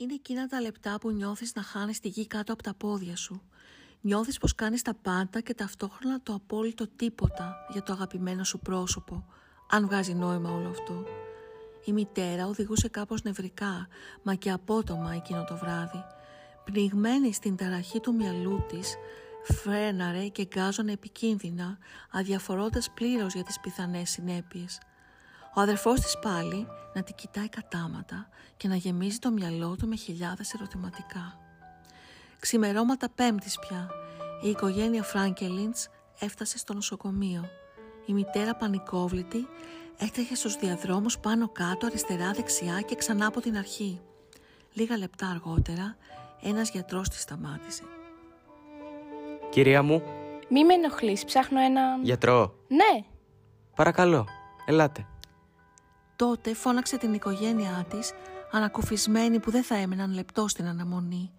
Είναι εκείνα τα λεπτά που νιώθεις να χάνεις τη γη κάτω από τα πόδια σου. Νιώθεις πως κάνεις τα πάντα και ταυτόχρονα το απόλυτο τίποτα για το αγαπημένο σου πρόσωπο, αν βγάζει νόημα όλο αυτό. Η μητέρα οδηγούσε κάπως νευρικά, μα και απότομα εκείνο το βράδυ. Πνιγμένη στην ταραχή του μυαλού της, φρέναρε και γκάζωνε επικίνδυνα, αδιαφορώντας πλήρως για τις πιθανές συνέπειες. Ο αδερφός της πάλι να την κοιτάει κατάματα και να γεμίζει το μυαλό του με χιλιάδες ερωτηματικά. Ξημερώματα πέμπτης πια, η οικογένεια Φράγκελιντς έφτασε στο νοσοκομείο. Η μητέρα πανικόβλητη έτρεχε στους διαδρόμους πάνω κάτω αριστερά δεξιά και ξανά από την αρχή. Λίγα λεπτά αργότερα ένας γιατρός τη σταμάτησε. Κυρία μου, Μη με ενοχλείς, ψάχνω ένα... γιατρό, Ναι, παρακαλώ, ελάτε. Τότε φώναξε την οικογένειά της, ανακουφισμένη που δεν θα έμεναν λεπτό στην αναμονή.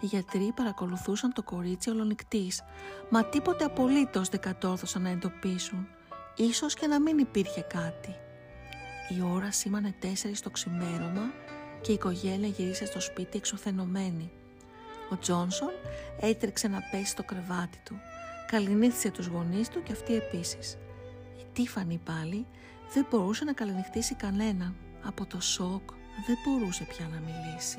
Οι γιατροί παρακολουθούσαν το κορίτσι ολονικτής, μα τίποτε απολύτως δεν κατόρθωσαν να εντοπίσουν. Ίσως και να μην υπήρχε κάτι. Η ώρα σήμανε τέσσερις το ξημέρωμα και η οικογένεια γύρισε στο σπίτι εξουθενωμένη. Ο Τζόνσον έτρεξε να πέσει στο κρεβάτι του. Καληνύχτησε τους γονείς του και αυτή επίσης. Η Τίφανη πάλι δεν μπορούσε να καληνυχτήσει κανέναν. Από το σοκ δεν μπορούσε πια να μιλήσει.